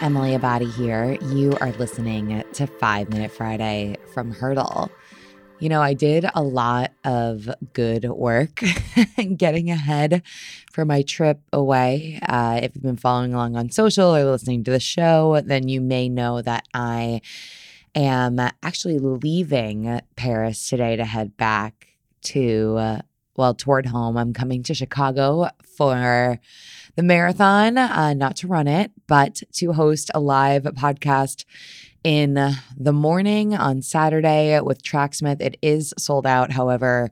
Emily Abadi here. You are listening to Five Minute Friday from Hurdle. You know, I did a lot of good work getting ahead for my trip away. Uh, if you've been following along on social or listening to the show, then you may know that I am actually leaving Paris today to head back to, uh, well, toward home. I'm coming to Chicago for the marathon, uh, not to run it, but to host a live podcast in the morning on Saturday with Tracksmith. It is sold out. However,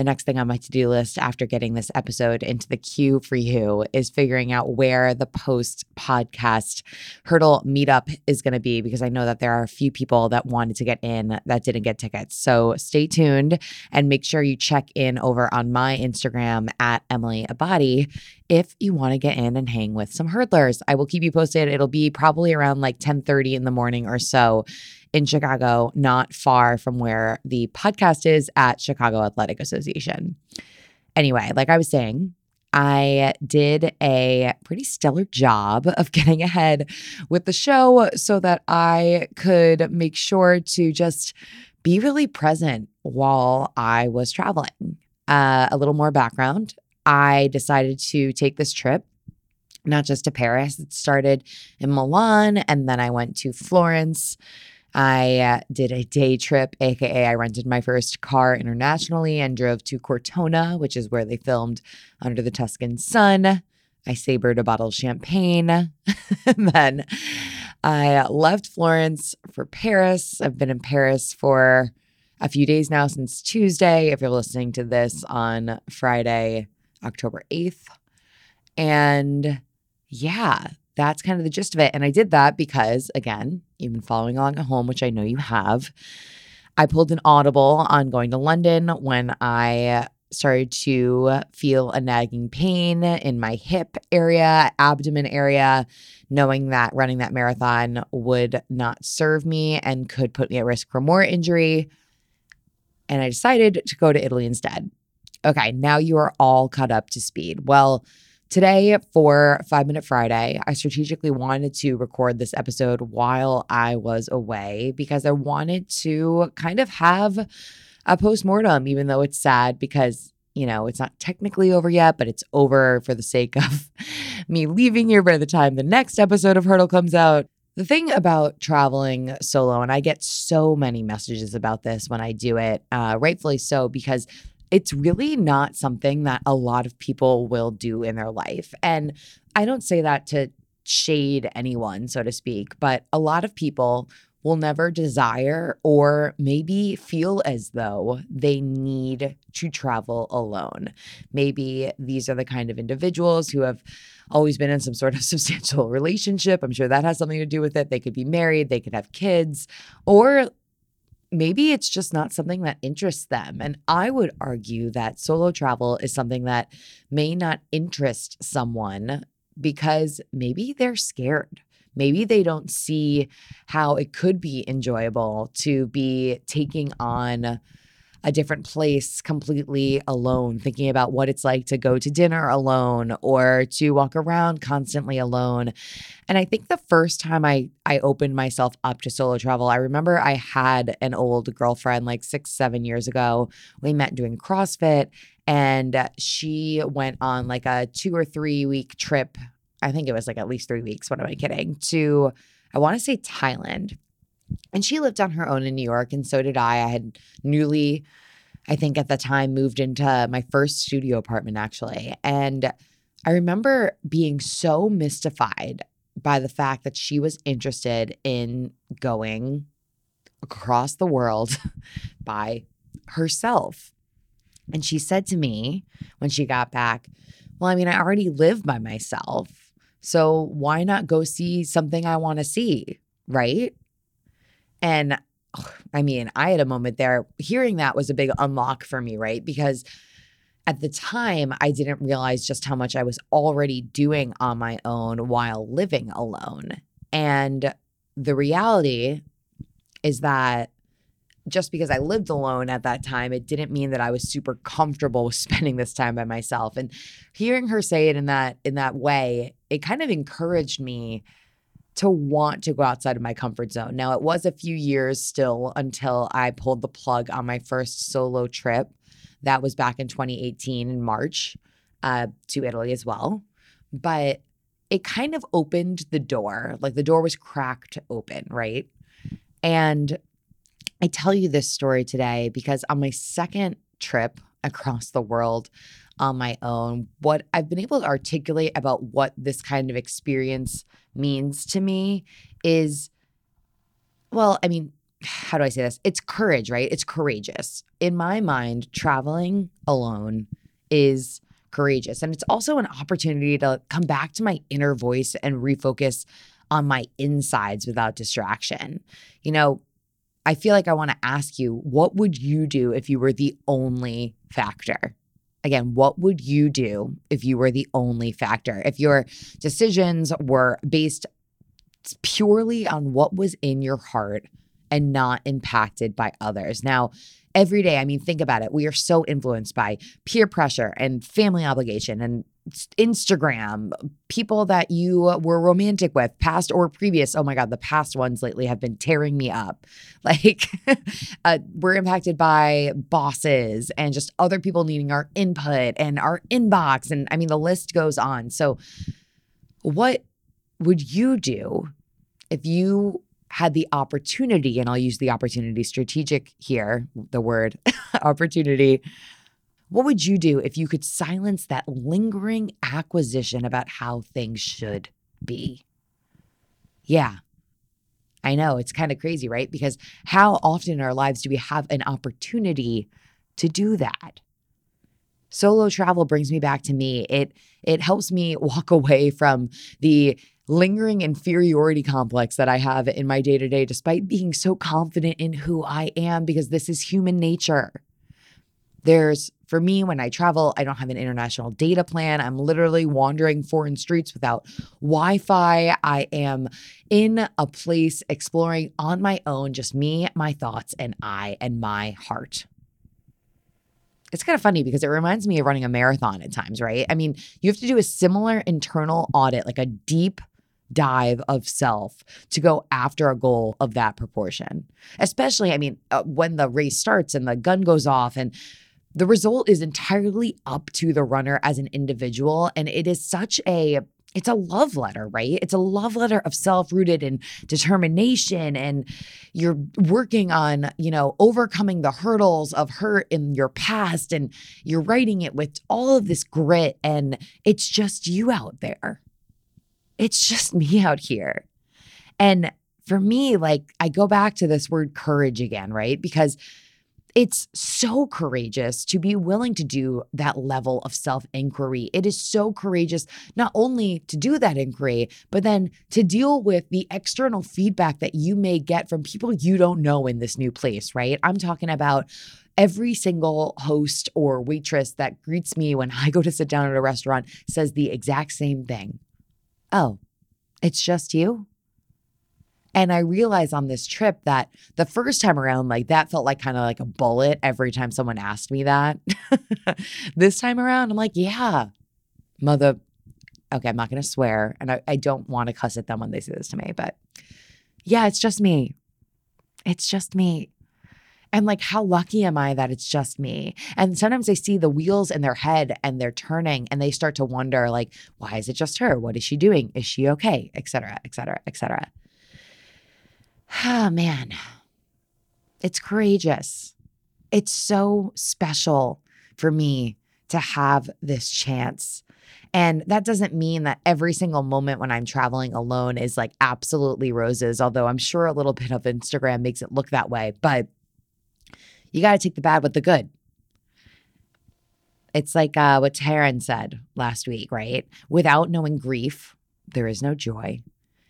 the next thing on my to do list after getting this episode into the queue for you is figuring out where the post podcast hurdle meetup is going to be because I know that there are a few people that wanted to get in that didn't get tickets. So stay tuned and make sure you check in over on my Instagram at Emily Abadi if you want to get in and hang with some hurdlers. I will keep you posted. It'll be probably around like 10:30 in the morning or so in Chicago, not far from where the podcast is at Chicago Athletic Association. Anyway, like I was saying, I did a pretty stellar job of getting ahead with the show so that I could make sure to just be really present while I was traveling. Uh, a little more background I decided to take this trip not just to Paris. It started in Milan and then I went to Florence I uh, did a day trip, aka I rented my first car internationally and drove to Cortona, which is where they filmed Under the Tuscan Sun. I sabered a bottle of champagne. then I left Florence for Paris. I've been in Paris for a few days now since Tuesday. If you're listening to this on Friday, October 8th. And yeah, that's kind of the gist of it. And I did that because, again, you've been following along at home, which I know you have. I pulled an audible on going to London when I started to feel a nagging pain in my hip area, abdomen area, knowing that running that marathon would not serve me and could put me at risk for more injury. And I decided to go to Italy instead. Okay, now you are all caught up to speed. Well, Today, for Five Minute Friday, I strategically wanted to record this episode while I was away because I wanted to kind of have a post mortem, even though it's sad because, you know, it's not technically over yet, but it's over for the sake of me leaving here by the time the next episode of Hurdle comes out. The thing about traveling solo, and I get so many messages about this when I do it, uh, rightfully so, because it's really not something that a lot of people will do in their life. And I don't say that to shade anyone, so to speak, but a lot of people will never desire or maybe feel as though they need to travel alone. Maybe these are the kind of individuals who have always been in some sort of substantial relationship. I'm sure that has something to do with it. They could be married, they could have kids, or maybe it's just not something that interests them. And I would argue that solo travel is something that may not interest someone because maybe they're scared. Maybe they don't see how it could be enjoyable to be taking on a different place completely alone, thinking about what it's like to go to dinner alone or to walk around constantly alone. And I think the first time I I opened myself up to solo travel, I remember I had an old girlfriend like 6 7 years ago. We met doing CrossFit and she went on like a 2 or 3 week trip. I think it was like at least 3 weeks, what am I kidding? To I want to say Thailand and she lived on her own in New York, and so did I. I had newly, I think at the time, moved into my first studio apartment actually. And I remember being so mystified by the fact that she was interested in going across the world by herself. And she said to me when she got back, Well, I mean, I already live by myself. So why not go see something I want to see? Right. And I mean, I had a moment there. Hearing that was a big unlock for me, right? Because at the time, I didn't realize just how much I was already doing on my own while living alone. And the reality is that just because I lived alone at that time, it didn't mean that I was super comfortable with spending this time by myself. And hearing her say it in that in that way, it kind of encouraged me to want to go outside of my comfort zone. Now, it was a few years still until I pulled the plug on my first solo trip. That was back in 2018 in March uh, to Italy as well. But it kind of opened the door, like the door was cracked open, right? And I tell you this story today because on my second trip across the world on my own, what I've been able to articulate about what this kind of experience means to me is well, I mean, how do I say this? It's courage, right? It's courageous. In my mind, traveling alone is courageous. And it's also an opportunity to come back to my inner voice and refocus on my insides without distraction. You know, I feel like I want to ask you, what would you do if you were the only factor? Again, what would you do if you were the only factor? If your decisions were based purely on what was in your heart and not impacted by others. Now, every day, I mean, think about it. We are so influenced by peer pressure and family obligation and Instagram, people that you were romantic with, past or previous. Oh my God, the past ones lately have been tearing me up. Like, uh, we're impacted by bosses and just other people needing our input and our inbox. And I mean, the list goes on. So, what would you do if you had the opportunity, and I'll use the opportunity strategic here, the word opportunity. What would you do if you could silence that lingering acquisition about how things should be? Yeah, I know it's kind of crazy, right? Because how often in our lives do we have an opportunity to do that? Solo travel brings me back to me. It it helps me walk away from the lingering inferiority complex that I have in my day to day, despite being so confident in who I am, because this is human nature. There's, for me, when I travel, I don't have an international data plan. I'm literally wandering foreign streets without Wi Fi. I am in a place exploring on my own, just me, my thoughts, and I and my heart it's kind of funny because it reminds me of running a marathon at times, right? I mean, you have to do a similar internal audit, like a deep dive of self to go after a goal of that proportion. Especially, I mean, uh, when the race starts and the gun goes off and the result is entirely up to the runner as an individual and it is such a it's a love letter, right? It's a love letter of self-rooted and determination and you're working on, you know, overcoming the hurdles of hurt in your past and you're writing it with all of this grit and it's just you out there it's just me out here. And for me, like, I go back to this word courage again, right? Because it's so courageous to be willing to do that level of self inquiry. It is so courageous not only to do that inquiry, but then to deal with the external feedback that you may get from people you don't know in this new place, right? I'm talking about every single host or waitress that greets me when I go to sit down at a restaurant says the exact same thing oh, it's just you? And I realized on this trip that the first time around, like that felt like kind of like a bullet every time someone asked me that. this time around, I'm like, yeah, mother. Okay, I'm not going to swear. And I, I don't want to cuss at them when they say this to me, but yeah, it's just me. It's just me. And like, how lucky am I that it's just me? And sometimes they see the wheels in their head and they're turning and they start to wonder, like, why is it just her? What is she doing? Is she okay? Et cetera, et cetera, et cetera. Ah, man, it's courageous. It's so special for me to have this chance. And that doesn't mean that every single moment when I'm traveling alone is like absolutely roses, although I'm sure a little bit of Instagram makes it look that way. But you got to take the bad with the good. It's like uh, what Taryn said last week, right? Without knowing grief, there is no joy.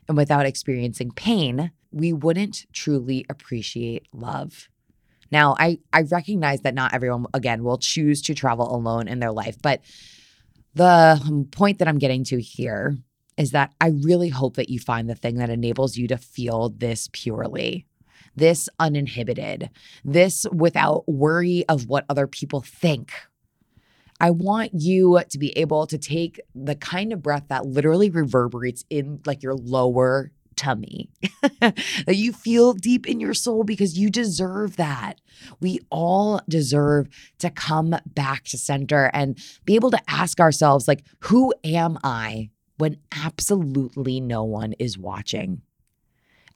And without experiencing pain, we wouldn't truly appreciate love. Now, I, I recognize that not everyone, again, will choose to travel alone in their life. But the point that I'm getting to here is that I really hope that you find the thing that enables you to feel this purely this uninhibited, this without worry of what other people think. I want you to be able to take the kind of breath that literally reverberates in like your lower tummy that you feel deep in your soul because you deserve that. We all deserve to come back to center and be able to ask ourselves, like, who am I when absolutely no one is watching?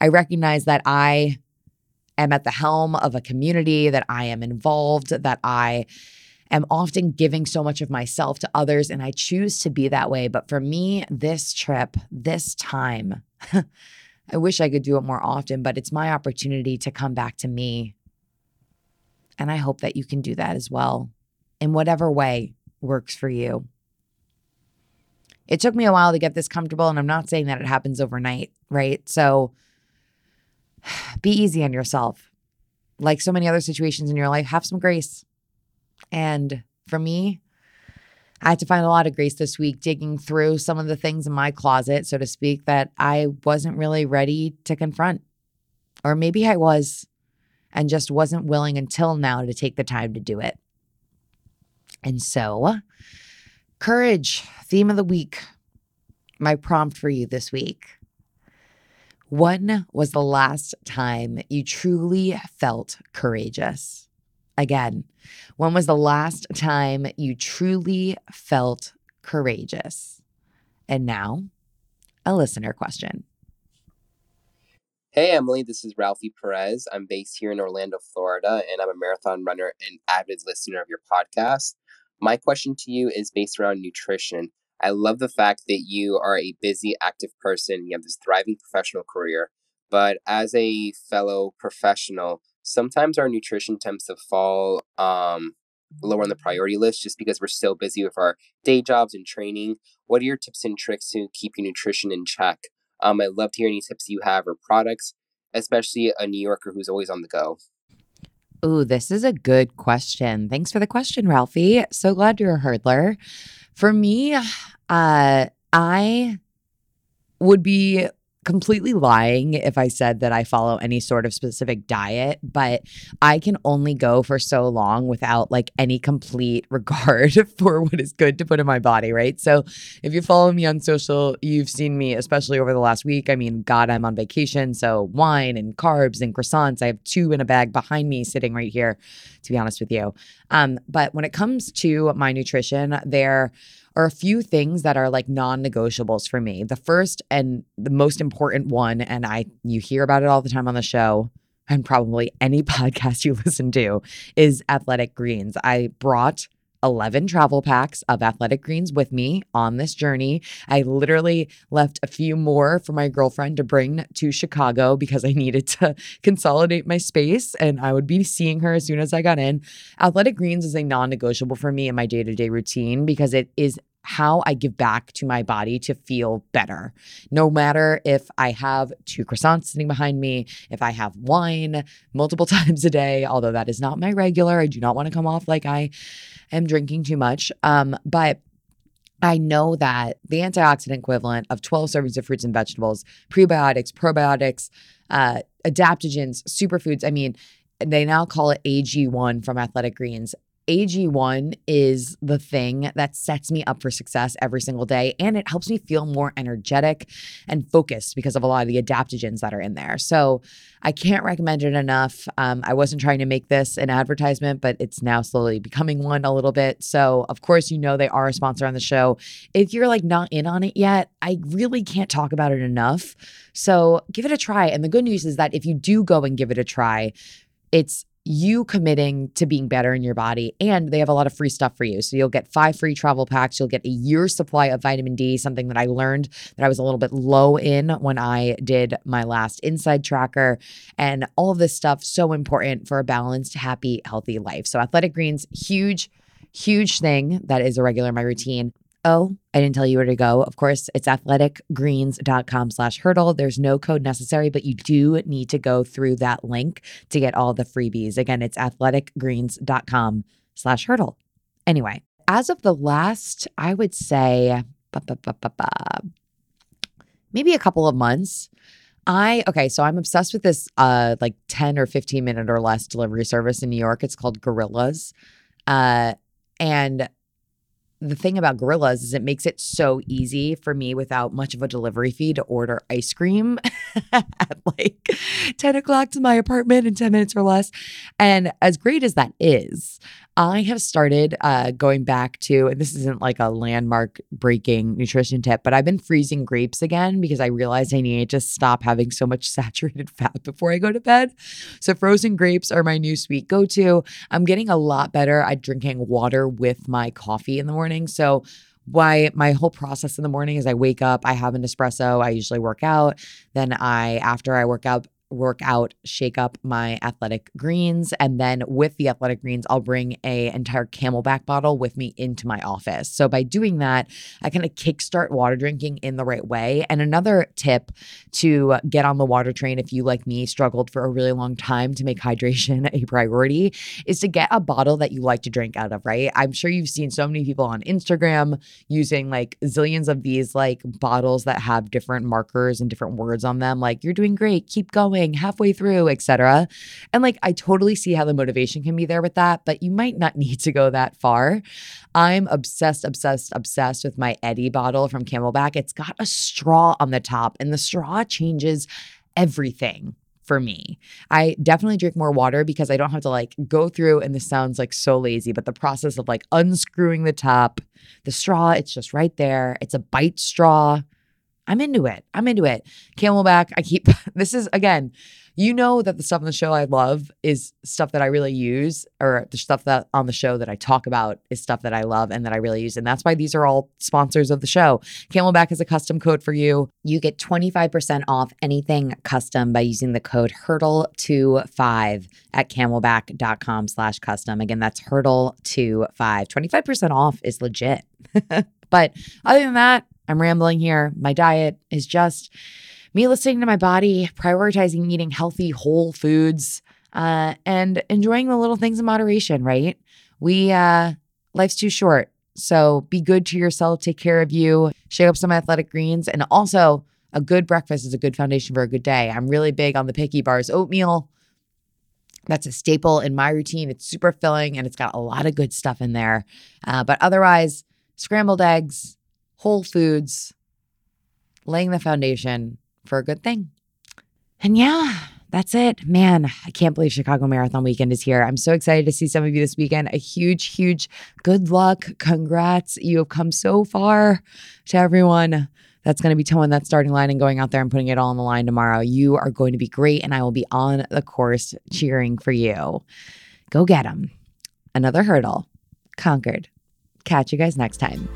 I recognize that I am at the helm of a community, that I am involved, that I am often giving so much of myself to others, and I choose to be that way. But for me, this trip, this time, I wish I could do it more often, but it's my opportunity to come back to me. And I hope that you can do that as well in whatever way works for you. It took me a while to get this comfortable, and I'm not saying that it happens overnight, right? So be easy on yourself. Like so many other situations in your life, have some grace. And for me, I had to find a lot of grace this week digging through some of the things in my closet, so to speak, that I wasn't really ready to confront. Or maybe I was and just wasn't willing until now to take the time to do it. And so, courage, theme of the week, my prompt for you this week. When was the last time you truly felt courageous? Again, when was the last time you truly felt courageous? And now, a listener question. Hey, Emily, this is Ralphie Perez. I'm based here in Orlando, Florida, and I'm a marathon runner and avid listener of your podcast. My question to you is based around nutrition. I love the fact that you are a busy, active person. You have this thriving professional career. But as a fellow professional, sometimes our nutrition tends to fall um, lower on the priority list just because we're so busy with our day jobs and training. What are your tips and tricks to keep your nutrition in check? Um, I'd love to hear any tips you have or products, especially a New Yorker who's always on the go. Ooh, this is a good question. Thanks for the question, Ralphie. So glad you're a hurdler. For me, uh, I would be completely lying if I said that I follow any sort of specific diet, but I can only go for so long without like any complete regard for what is good to put in my body, right? So if you follow me on social, you've seen me, especially over the last week. I mean, God, I'm on vacation. So wine and carbs and croissants. I have two in a bag behind me sitting right here, to be honest with you. Um, but when it comes to my nutrition, there are a few things that are like non-negotiables for me. The first and the most important one and I you hear about it all the time on the show and probably any podcast you listen to is athletic greens. I brought 11 travel packs of athletic greens with me on this journey. I literally left a few more for my girlfriend to bring to Chicago because I needed to consolidate my space and I would be seeing her as soon as I got in. Athletic greens is a non negotiable for me in my day to day routine because it is how I give back to my body to feel better. No matter if I have two croissants sitting behind me, if I have wine multiple times a day, although that is not my regular, I do not want to come off like I am drinking too much. Um, but I know that the antioxidant equivalent of 12 servings of fruits and vegetables, prebiotics, probiotics, uh, adaptogens, superfoods, I mean, they now call it AG1 from Athletic Greens. AG1 is the thing that sets me up for success every single day. And it helps me feel more energetic and focused because of a lot of the adaptogens that are in there. So I can't recommend it enough. Um, I wasn't trying to make this an advertisement, but it's now slowly becoming one a little bit. So, of course, you know they are a sponsor on the show. If you're like not in on it yet, I really can't talk about it enough. So give it a try. And the good news is that if you do go and give it a try, it's you committing to being better in your body and they have a lot of free stuff for you. So you'll get five free travel packs. You'll get a year's supply of vitamin d something that i learned that i was a little bit low in when i did my last InsideTracker. And all of this stuff so important for a balanced happy healthy life. So athletic greens huge huge thing that is a regular in my routine Oh, I didn't tell you where to go. Of course, it's athleticgreens.com slash hurdle. There's no code necessary, but you do need to go through that link to get all the freebies. Again, it's athleticgreens.com slash hurdle. Anyway, as of the last, I would say maybe a couple of months, I okay, so I'm obsessed with this uh like 10 or 15 minute or less delivery service in New York. It's called Gorillas. Uh and the thing about Gorillas is it makes it so easy for me without much of a delivery fee to order ice cream at like 10 o'clock to my apartment in 10 minutes or less. And as great as that is, I have started uh, going back to, and this isn't like a landmark breaking nutrition tip, but I've been freezing grapes again because I realized I need to stop having so much saturated fat before I go to bed. So, frozen grapes are my new sweet go to. I'm getting a lot better at drinking water with my coffee in the morning. So, why my whole process in the morning is I wake up, I have an espresso, I usually work out. Then I, after I work out, work out, shake up my athletic greens, and then with the athletic greens, I'll bring a entire CamelBak bottle with me into my office. So by doing that, I kind of kickstart water drinking in the right way. And another tip to get on the water train, if you like me struggled for a really long time to make hydration a priority, is to get a bottle that you like to drink out of. Right? I'm sure you've seen so many people on Instagram using like zillions of these like bottles that have different markers and different words on them, like "You're doing great, keep going." Halfway through, etc. And like I totally see how the motivation can be there with that, but you might not need to go that far. I'm obsessed, obsessed, obsessed with my Eddy bottle from CamelBak. It's got a straw on the top, and the straw changes everything for me. I definitely drink more water because I don't have to like go through and this sounds like so lazy, but the process of like unscrewing the top, the straw, it's just right there. It's a bite straw. I'm into it. I'm into it. CamelBak, I keep this is again, you know that the stuff on the show I love is stuff that I really use, or the stuff that on the show that I talk about is stuff that I love and that I really use. And that's why these are all sponsors of the show. CamelBak is a custom code for you. You get 25% off anything custom by using the code hurdle25 at camelbak.com slash custom. Again, that's hurdle25. 25% off is legit. but other than that, I'm rambling here. My diet is just me listening to my body, prioritizing eating healthy, whole foods, uh, and enjoying the little things in moderation, right? We, uh, life's too short. So be good to yourself, take care of you, shake up some athletic greens, and also a good breakfast is a good foundation for a good day. I'm really big on the picky bars oatmeal. That's a staple in my routine. It's super filling and it's got a lot of good stuff in there. Uh, but otherwise, scrambled eggs, whole foods, laying the foundation for a good thing. And yeah, that's it. Man, I can't believe Chicago Marathon weekend is here. I'm so excited to see some of you this weekend. A huge, huge good luck. Congrats. You have come so far to everyone that's going to be towing that starting line and going out there and putting it all on the line tomorrow. You are going to be great, and I will be on the course cheering for you. Go get them. Another hurdle conquered. Catch you guys next time.